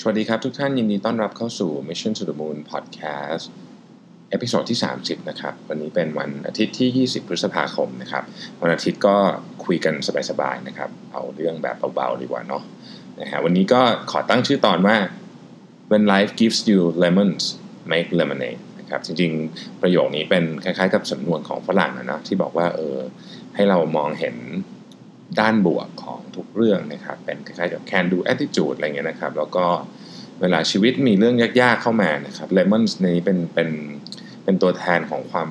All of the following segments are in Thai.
สวัสดีครับทุกท่านยินดีต้อนรับเข้าสู่ Mission to the Moon Podcast เอพิโซดที่ 30 นะครับ วันนี้เป็นวันอาทิตย์ที่ 20 พฤษภาคมนะครับ วันอาทิตย์ก็คุยกันสบายๆนะครับ เอาเรื่องแบบเบาๆดีกว่าเนาะนะฮะวันนี้ก็ขอตั้งชื่อตอนว่า When life gives you lemons make lemonade นะครับจริงๆ ประโยคนี้เป็นคล้ายๆ กับสำนวนของฝรั่งนะนะที่บอกว่าเออให้เรามองเห็น ด้านบวกของทุกเรื่องนะครับ เป็นคล้ายๆกับ can do attitude อะไรเงี้ยนะครับ แล้วก็เวลาชีวิตมีเรื่องยากๆเข้ามานะครับ lemons นนี้เป็นเป็นเป็นตัวแทนของความ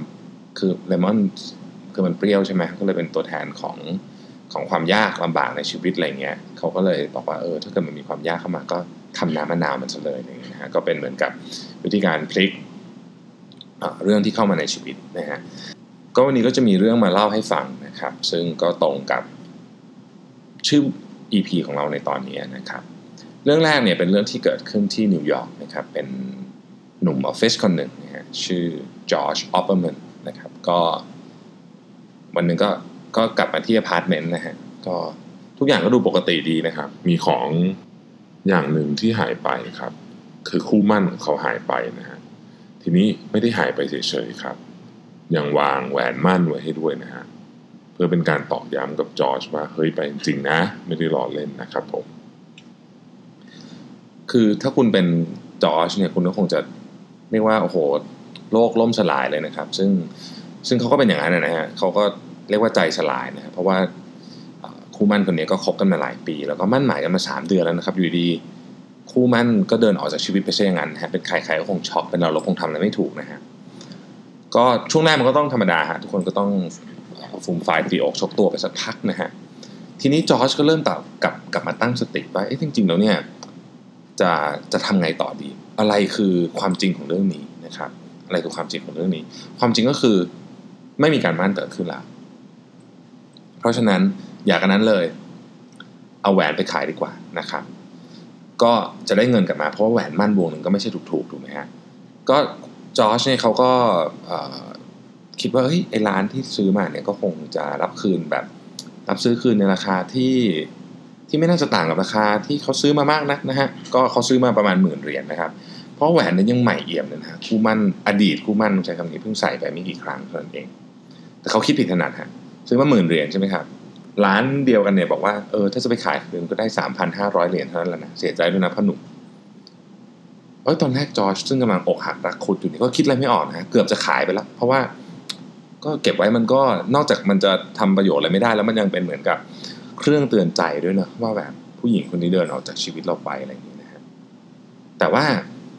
คือ lemon คือมันเปรี้ยวใช่ไหมก็เลยเป็นตัวแทนของของความยากลำบากในชีวิตอะไรเงี้ยเขาก็เลยบอกว่าเออถ้าเกิดมันมีความยากเข้ามาก็ทำน้ำมะนาวมันซะเลยอย่างเงี้ยนะฮะก็เป็นเหมือนกับวิธีการพลิกเรื่องที่เข้ามาในชีวิตนะฮะก็วันนี้ก็จะมีเรื่องมาเล่าให้ฟังนะครับ ซึ่งก็ตรงกับ ชื่อ EP ของเราในตอนนี้นะครับ เรื่องแรกเนี่ยเป็นเรื่องที่เกิดขึ้นที่นิวยอร์กนะครับเป็นหนุ่มออฟฟิศคนหนึ่งนะฮะชื่อจอร์จออปเปอร์แมนนะครับก็วันหนึ่งก็ก็กลับมาที่อพาร์ตเมนต์นะฮะก็ทุกอย่างก็ดูปกติดีนะครับ มีของอย่างหนึ่งที่หายไปครับ คือคู่หมั้นของเขาหายไปนะฮะทีนี้ไม่ได้หายไปเฉยๆครับ ยังวางแหวนมั่นไว้ให้ด้วยนะฮะ พื่อเป็นการตอกย้ำกับจอร์จว่าเฮ้ยไปจริงนะ ไม่ได้หลอเล่นนะครับผม คือถ้าคุณเป็นจอร์จเนี่ยคุณก็คงจะเรียกว่าโอ้โหโลกล่มสลายเลยนะครับ ซึ่งซึ่งเขาก็เป็นอย่างนั้นนะฮะเขาก็เรียกว่าใจสลายนะครับเพราะว่าคู่มั่นคนนี้ก็คบกันมาหลายปี แล้วก็มั่นหมายกันมา 3 เดือนแล้วนะครับอยู่ดีคู่มั่นก็เดินออกจากชีวิตไปซะอย่างนั้นฮะเป็นใครๆก็คงช็อกเป็นเราเราคงทำอะไรไม่ถูกนะฮะก็ช่วงแรกมันก็ต้องธรรมดาฮะทุกคนก็ต้อง ฟูมไฟตีอกชกตัวไปสักพักนะฮะทีนี้จอร์จก็เริ่มตับกลับกลับมาตั้งสติว่าเอ๊ะจริง ๆ แล้วเนี่ยจะจะทำไงต่อดี อะไรคือความจริงของเรื่องนี้นะครับ อะไรคือความจริงของเรื่องนี้ ความจริงก็คือไม่มีการมั่นเกิดขึ้นล้วเพราะฉะนั้นอยากกันนั้นเลย เอาแหวนไปขายดีกว่านะครับ ก็จะได้เงินกลับมาเพราะว่าแหวนมั่นวงหนึ่งก็ไม่ใช่ถูกๆถูกไหมฮะก็จอร์จเนี่ยเขาก็ คิดว่าเฮ้ยไอ้ร้านที่ซื้อมาเนี่ยก็คงจะรับคืนแบบ รับซื้อคืนในราคาที่ที่ไม่น่าจะต่างกับราคาที่เขาซื้อมามากนักนะฮะก็เขาซื้อมาประมาณหมื่นเหรียญนะครับ เพราะแหวนนั้นยังใหม่เอี่ยมเลยนะฮะคู่มั่นอดีตคู่มั่นใช้คำนี้เพิ่งใส่ไปไม่กี่ครั้งเท่านั้นเอง แต่เขาคิดผิดขนาดฮะซื้อมาหมื่นเหรียญใช่ไหมครับร้านเดียวกันเนี่ยบอกว่าเออถ้าจะไปขายคืนก็ได้สามพันห้าร้อยเหรียญเท่านั้นแหละนะเสียใจด้วยนะพ่อหนุ่มเออตอนแรกจอร์จซึ่งกำลังอกหักรักคุดอยู่นี่ก็คิดอะไรไม่ออกนะเกือบจะขายไปแล้ว เพราะว่า ก็เก็บไว้มันก็นอกจากมันจะทำประโยชน์อะไรไม่ได้ แล้วมันยังเป็นเหมือนกับเครื่องเตือนใจด้วยนะว่าแบบผู้หญิงคนนี้เดินออกจากชีวิตเราไปอะไรอย่างนี้นะฮะแต่ว่า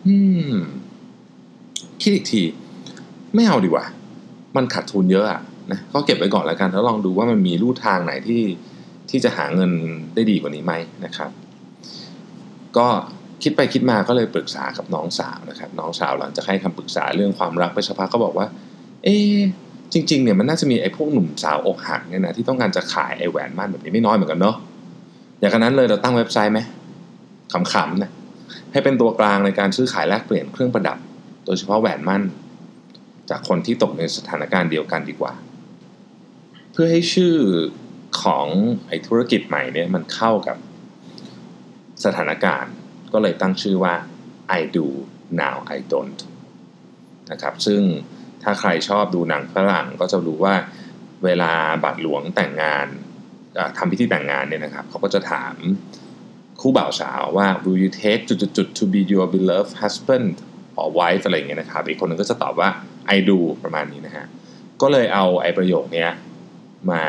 อืมคิดอีกที ไม่เอาดีกว่า มันขาดทุนเยอะอะนะก็เก็บไว้ก่อนแล้วกันแล้วลองดูว่ามันมีรูทางไหนที่ที่จะหาเงินได้ดีกว่านี้ไหมนะครับ ก็คิดไปคิดมาก็เลยปรึกษากับน้องสาวนะครับ น้องสาวหลังจากให้คำปรึกษาเรื่องความรักไปสักพักก็บอกว่า เอ๊ จริงๆเนี่ยมันน่าจะมีไอ้พวกหนุ่มสาวอกหักเนี่ยนะที่ต้องการจะขายไอ้แหวนมั่นแบบนี้ไม่น้อยเหมือนกันเนาะอย่างนั้นเลยเราตั้งเว็บไซต์ไหมขำๆนะให้เป็นตัวกลางในการซื้อขายแลกเปลี่ยนเครื่องประดับ โดยเฉพาะแหวนมั่น จากคนที่ตกในสถานการณ์เดียวกันดีกว่า เพื่อให้ชื่อของไอ้ธุรกิจใหม่เนี่ยมันเข้ากับสถานการณ์ก็เลยตั้งชื่อว่า I do now I don't นะครับซึ่ง ถ้าใครชอบดูหนังฝรั่งก็จะรู้ว่าเวลาบัตรหลวงแต่งงานทำพิธีแต่งงานเนี่ยนะครับเขาก็จะถามคู่บ่าวสาวว่า will you take จุดๆ to be your beloved husband or wife อะไรอย่างเงี้ยนะครับ อีกคนนึงก็จะตอบว่า I do ประมาณนี้นะฮะ ก็เลยเอาไอ้ประโยคนี้มา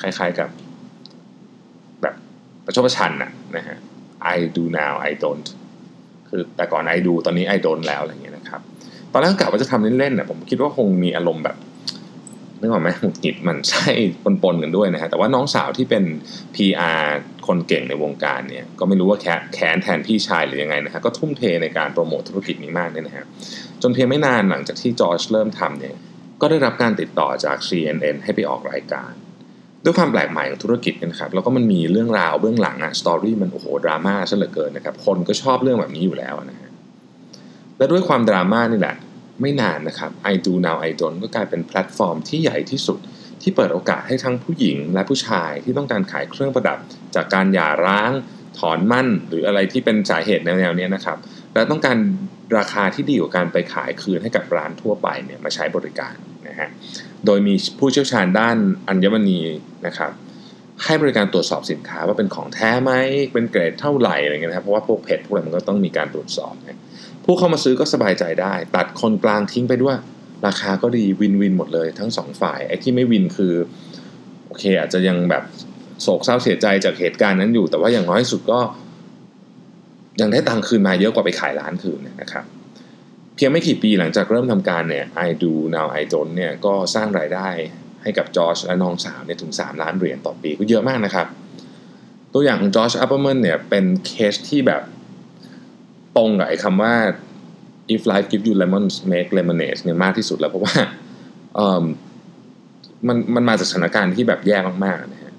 คล้ายๆกับแบบประชดประชันนะนะฮะ I do now I don't คือแต่ก่อน I do ตอนนี้ I don't แล้วอะไรเงี้ยนะครับ ตอนแรกกะว่าจะทำเล่นๆนะผมคิดว่าคงมีอารมณ์แบบนึกออกไหมหงุดหงิดมันใช่ปนๆกันด้วยนะฮะแต่ว่าน้องสาวที่เป็น PR คนเก่งในวงการเนี่ยก็ไม่รู้ว่าแแค้นแทนพี่ชายหรือยังไงนะฮะก็ทุ่มเทในการโปรโมทธุรกิจนี้มากเนี่ยนะฮะจนเพียงไม่นานหลังจากที่จอร์จเริ่มทำเนี่ยก็ได้รับการติดต่อจาก CNN ให้ไปออกรายการ ด้วยความแปลกใหม่ของธุรกิจนะครับแล้วก็มันมีเรื่องราวเบื้องหลังอะสตอรี่มันโอ้โหดราม่าซะเหลือเกินนะครับคนก็ชอบเรื่องแบบนี้อยู่แล้วนะฮะและด้วยความดราม่านี่แหละ ไม่นานนะครับ I do now I don't ก็กลายเป็นแพลตฟอร์มที่ใหญ่ที่สุด ที่เปิดโอกาสให้ทั้งผู้หญิงและผู้ชายที่ต้องการขายเครื่องประดับ จากการหย่าร้าง ถอนมั่น หรืออะไรที่เป็นสาเหตุแนวๆนี้นะครับ แล้วต้องการราคาที่ดีกว่าการไปขายคืนให้กับร้านทั่วไปเนี่ยมาใช้บริการนะฮะ โดยมีผู้เชี่ยวชาญด้านอัญมณีนะครับให้บริการตรวจสอบสินค้าว่าเป็นของแท้ไหมเป็นเกรดเท่าไหร่อะไรเงี้ยนะครับเพราะว่าพวกเพจพวกอะไรมันก็ต้องมีการตรวจสอบนะ ผู้เข้ามาซื้อก็สบายใจได้ ตัดคนกลางทิ้งไปด้วย ราคาก็ดีวินวินหมดเลยทั้งสองฝ่ายไอ้ที่ไม่วินคือโอเคอาจจะยังแบบโศกเศร้าเสียใจจากเหตุการณ์นั้นอยู่ แต่ว่าอย่างน้อยสุดก็ ยังได้ตังค์คืนมาเยอะกว่าไปขายร้านคืนนะครับเพียงไม่กี่ปีหลังจากเริ่มทำการเนี่ย I do now I don't เนี่ยก็สร้างรายได้ให้กับจอร์จและน้องสาวเนี่ยถึง 3 ล้านเหรียญต่อปีก็เยอะมากนะครับ ตัวอย่างของจอร์จอัปเปอร์แมนเนี่ยเป็นเคสที่แบบ ตรงกับไอ้คำว่า if life gives you lemons make lemonade เนี่ยมากที่สุดแล้วเพราะว่ามันมันมาจากสถานการณ์ที่แบบแย่มากๆนะฮะ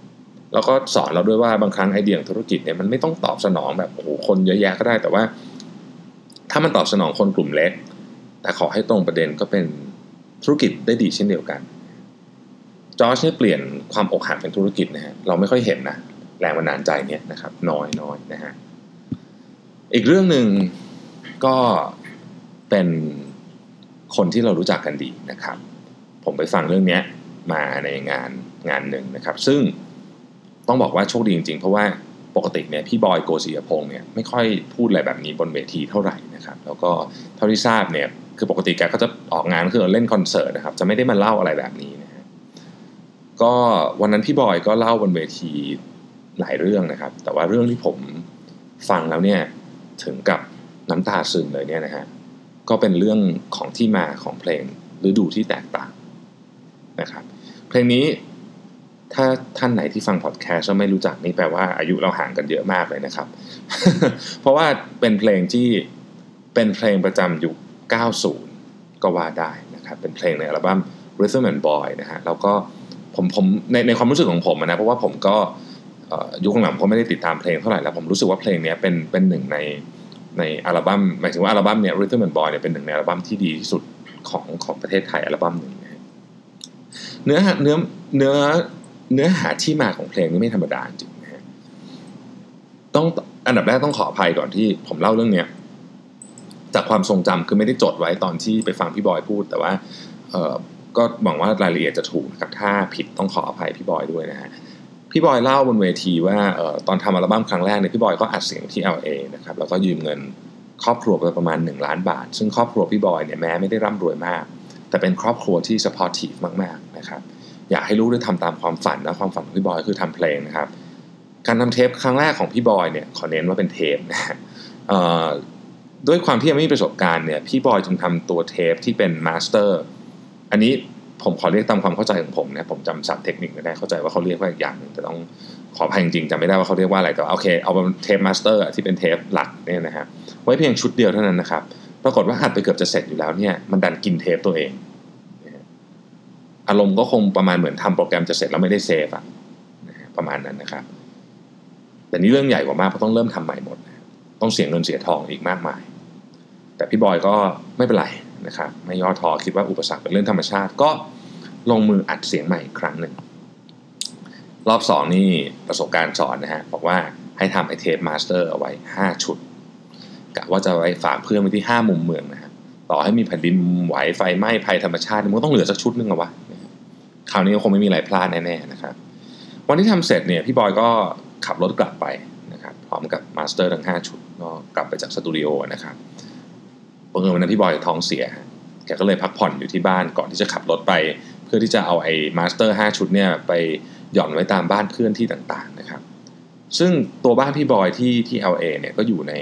แล้วก็สอนเราด้วยว่าบางครั้งไอเดียของธุรกิจเนี่ยมันไม่ต้องตอบสนองแบบโอ้โหคนเยอะแยะก็ได้แต่ว่า ถ้ามันตอบสนองคนกลุ่มเล็ก แต่ขอให้ตรงประเด็นก็เป็นธุรกิจได้ดีเช่นเดียวกันจอร์จเนี่ยเปลี่ยนความอกหักเป็นธุรกิจนะฮะเราไม่ค่อยเห็นนะแรงบันดาลใจเนี่ยนะครับน้อยน้อยนะฮะ อีกเรื่องหนึ่งก็เป็นคนที่เรารู้จักกันดีนะครับ ผมไปฟังเรื่องนี้มาในงานงานหนึ่งนะครับ ซึ่งต้องบอกว่าโชคดีจริงๆ เพราะว่าปกติเนี่ยพี่บอยโกศิยพงศ์เนี่ยไม่ค่อยพูดอะไรแบบนี้บนเวทีเท่าไหร่นะครับ แล้วก็เท่าที่ทราบเนี่ยคือปกติแกก็จะออกงานคือเล่นคอนเสิร์ตนะครับ จะไม่ได้มาเล่าอะไรแบบนี้นะฮะก็วันนั้นพี่บอยก็เล่าบนเวทีหลายเรื่องนะครับ แต่ว่าเรื่องที่ผมฟังแล้วเนี่ย ถึงกับน้ำตาซึมเลยเนี่ยนะฮะก็เป็นเรื่องของที่มาของเพลงฤดูที่แตกต่างนะครับ เพลงนี้ถ้าท่านไหนที่ฟังพอดแคสต์แล้วไม่รู้จักนี่แปลว่าอายุเราห่างกันเยอะมากเลยนะครับ เพราะว่าเป็นเพลงที่เป็นเพลงประจำยุค 90 ก็ว่าได้นะครับ เป็นเพลงในอัลบั้ม Rhythm and Boy นะฮะแล้วก็ผมผมในในความรู้สึกของผมนะ เพราะว่าผมก็ ยุคหลังผมก็ไม่ได้ติดตามเพลงเท่าไหร่แล้วผมรู้สึกว่าเพลงนี้เป็นเป็นหนึ่งในในอัลบั้มหมายถึงว่าอัลบั้มเนี่ย Rhythm and Boy เนี่ยเป็นหนึ่งในอัลบั้มที่ดีที่สุดของของประเทศไทยอัลบั้มหนึ่งนะเนื้อเนื้อเนื้อเนื้อหาที่มาของเพลงนี่ไม่ธรรมดาจริงนะฮะต้องอันดับแรกต้องขออภัยก่อนที่ผมเล่าเรื่องเนี้ยจากความทรงจำคือไม่ได้จดไว้ตอนที่ไปฟังพี่บอยพูด แต่ว่าเออก็หวังว่ารายละเอียดจะถูกนะครับถ้าผิดต้องขออภัยพี่บอยด้วยนะฮะ พี่บอยเล่าบนเวทีว่าออตอนทำอัลบั้มครั้งแรกเนี่ยพี่บอยก็อัดเสียงที่ LA นะครับแล้วก็ยืมเงินครอบครัวไปประมาณ 1 ล้านบาท ซึ่งครอบครัวพี่บอยเนี่ยแม้ไม่ได้ร่ำรวยมาก แต่เป็นครอบครัวที่สปอร์ตีฟมากๆนะครับอยากให้ลูกได้ทำตามความฝันนะความฝันของพี่บอยคือทำเพลงนะครับการทำเทปครั้งแรกของพี่บอยเนี่ยขอเน้นว่าเป็นเทปนะด้วยความที่ยังไม่มีประสบการณ์เนี่ยพี่บอยจึงทำตัวเทปที่เป็นมาสเตอร์อันนี้ ผมขอเรียกตามความเข้าใจของผมนะผมจำศัพท์เทคนิคไม่ได้เข้าใจว่าเขาเรียกว่าอย่างหนึ่งแต่ต้องขออภัยจริงๆจำไม่ได้ว่าเขาเรียกว่าอะไรแต่โอเคเอาเป็นเทปมาสเตอร์ที่เป็นเทปหลักเนี่ยนะฮะไว้เพียงชุดเดียวเท่านั้นนะครับปรากฏว่าอัดไปเกือบจะเสร็จอยู่แล้วเนี่ยมันดันกินเทปตัวเองอารมณ์ก็คงประมาณเหมือนทำโปรแกรมจะเสร็จแล้วไม่ได้เซฟอะประมาณนั้นนะครับ แต่นี่เรื่องใหญ่กว่ามากเพราะต้องเริ่มทำใหม่หมด ต้องเสียเงินเสียทองอีกมากมาย แต่พี่บอยก็ไม่เป็นไร นะครับไม่ย่อท้อคิดว่าอุปสรรคเป็นเรื่องธรรมชาติ ก็ลงมืออัดเสียงใหม่อีกครั้งหนึ่งรอบสองนี่ประสบการณ์สอนนะฮะบอกว่าให้ทำไอ้เทปมาสเตอร์เอาไว้ 5 ชุดกะว่าจะไว้ฝากเพื่อนไว้ที่ 5 มุมเมืองนะฮะต่อให้มีแผ่นดินไหวไฟไหม้ภัยธรรมชาติมันก็ต้องเหลือสักชุดนึงอะวะคราวนี้คงไม่มีอะไรพลาดแน่ๆนะครับวันที่ทำเสร็จเนี่ยพี่บอยก็ขับรถกลับไปนะครับพร้อมกับมาสเตอร์ทั้ง 5 ชุดก็กลับไปจากสตูดิโอนะครับ บังเอิญวันนั้นพี่บอยท้องเสีย แกก็เลยพักผ่อนอยู่ที่บ้านก่อนที่จะขับรถไป เพื่อที่จะเอาไอ้มาสเตอร์5ชุดเนี่ยไปหย่อนไว้ตามบ้านเพื่อนที่ต่างๆนะครับ ซึ่งตัวบ้านพี่บอยที่ที่ LA เนี่ยก็อยู่ใน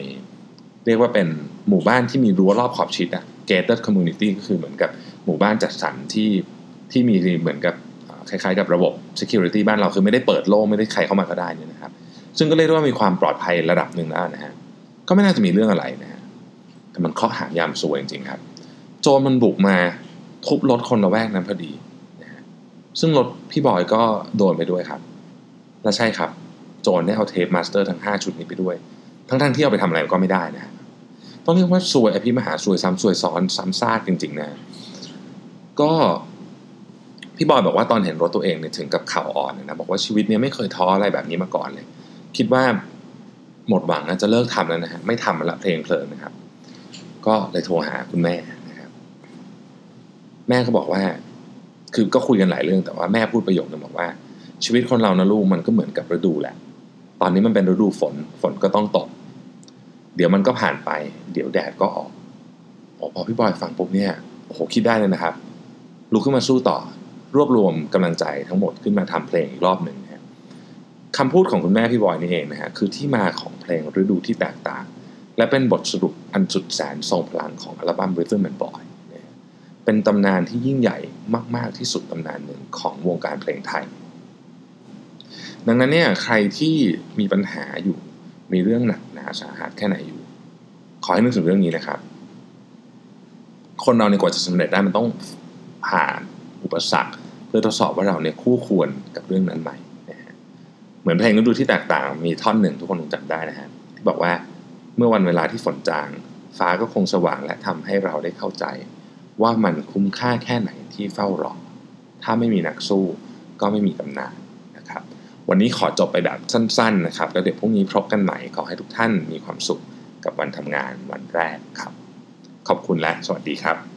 เรียกว่าเป็นหมู่บ้านที่มีรั้วรอบขอบชิดอะ gated community ก็คือเหมือนกับหมู่บ้านจัดสรรที่ที่มีเหมือนกับคล้ายๆ กับระบบ security บ้านเราคือไม่ได้เปิดโล่งไม่ได้ใครเข้ามาก็ได้นี่นะครับ ซึ่งก็เรียกว่ามีความปลอดภัยระดับหนึ่งแล้วนะฮะก็ไม่น่าจะมีเรื่องอะไรนะฮะ แต่มันเคาะหางยามซวยจริงๆครับ โจรมันบุกมาทุบรถคนละแวกนั้นพอดีนะฮะซึ่งรถพี่บอยก็โดนไปด้วยครับ และใช่ครับ โจรได้เอาเทปมาสเตอร์ทั้ง 5 ชุดนี้ไปด้วย ทั้งๆที่เอาไปทำอะไรก็ไม่ได้นะต้องเรียกว่าซวยอภิมหาซวยซ้ำซวยซ้อนซ้ำซากจริง ๆ นะ ก็พี่บอยบอกว่าตอนเห็นรถตัวเองเนี่ยถึงกับเข่าอ่อนนะบอกว่าชีวิตเนี่ยไม่เคยท้ออะไรแบบนี้มาก่อนเลย คิดว่าหมดหวังนะจะเลิกทำแล้วนะฮะไม่ทำแล้วเพลงเพลิงนะครับ ก็เลยโทรหาคุณแม่นะครับ แม่ก็บอกว่า คือก็คุยกันหลายเรื่องแต่ว่าแม่พูดประโยคนึงบอกว่า ชีวิตคนเรานะลูกมันก็เหมือนกับฤดูแหละ ตอนนี้มันเป็นฤดูฝน ฝนก็ต้องตก เดี๋ยวมันก็ผ่านไป เดี๋ยวแดดก็ออกโอ้พอพี่บอยฟังปุ๊บเนี่ยโอ้โหคิดได้เลยนะครับลุกขึ้นมาสู้ต่อ รวบรวมกำลังใจทั้งหมดขึ้นมาทำเพลงอีกรอบหนึ่งนะคำพูดของคุณแม่พี่บอยนี่เองนะฮะคือที่มาของเพลงฤดูที่แตกต่าง และเป็นบทสรุปอันสุดแสนทรงพลังของอัลบั้ม Rhythm and Boy นะฮะเป็นตำนานที่ยิ่งใหญ่มาก ๆ ที่สุดตำนานหนึ่งของวงการเพลงไทย ดังนั้นเนี่ยใครที่มีปัญหาอยู่มีเรื่องหนักหนาสาหัสแค่ไหนอยู่ ขอให้นึกถึงเรื่องนี้นะครับ คนเราในยกว่าจะสำเร็จได้มันต้องผ่านอุปสรรค เพื่อทดสอบว่าเราเนี่ยคู่ควรกับเรื่องนั้นไหมนะฮะเหมือนเพลงฤดูที่แตกต่างมีท่อนหนึ่งทุกคนคงจำได้นะฮะที่บอกว่า เมื่อวันเวลาที่ฝนจาง ฟ้าก็คงสว่างและทำให้เราได้เข้าใจ ว่ามันคุ้มค่าแค่ไหนที่เฝ้ารอ ถ้าไม่มีนักสู้ก็ไม่มีตำนานนะครับ วันนี้ขอจบไปแบบสั้น ๆ นะครับ แล้วเดี๋ยวพรุ่งนี้พบกันใหม่ ขอให้ทุกท่านมีความสุขกับวันทำงานวันแรกครับ ขอบคุณและสวัสดีครับ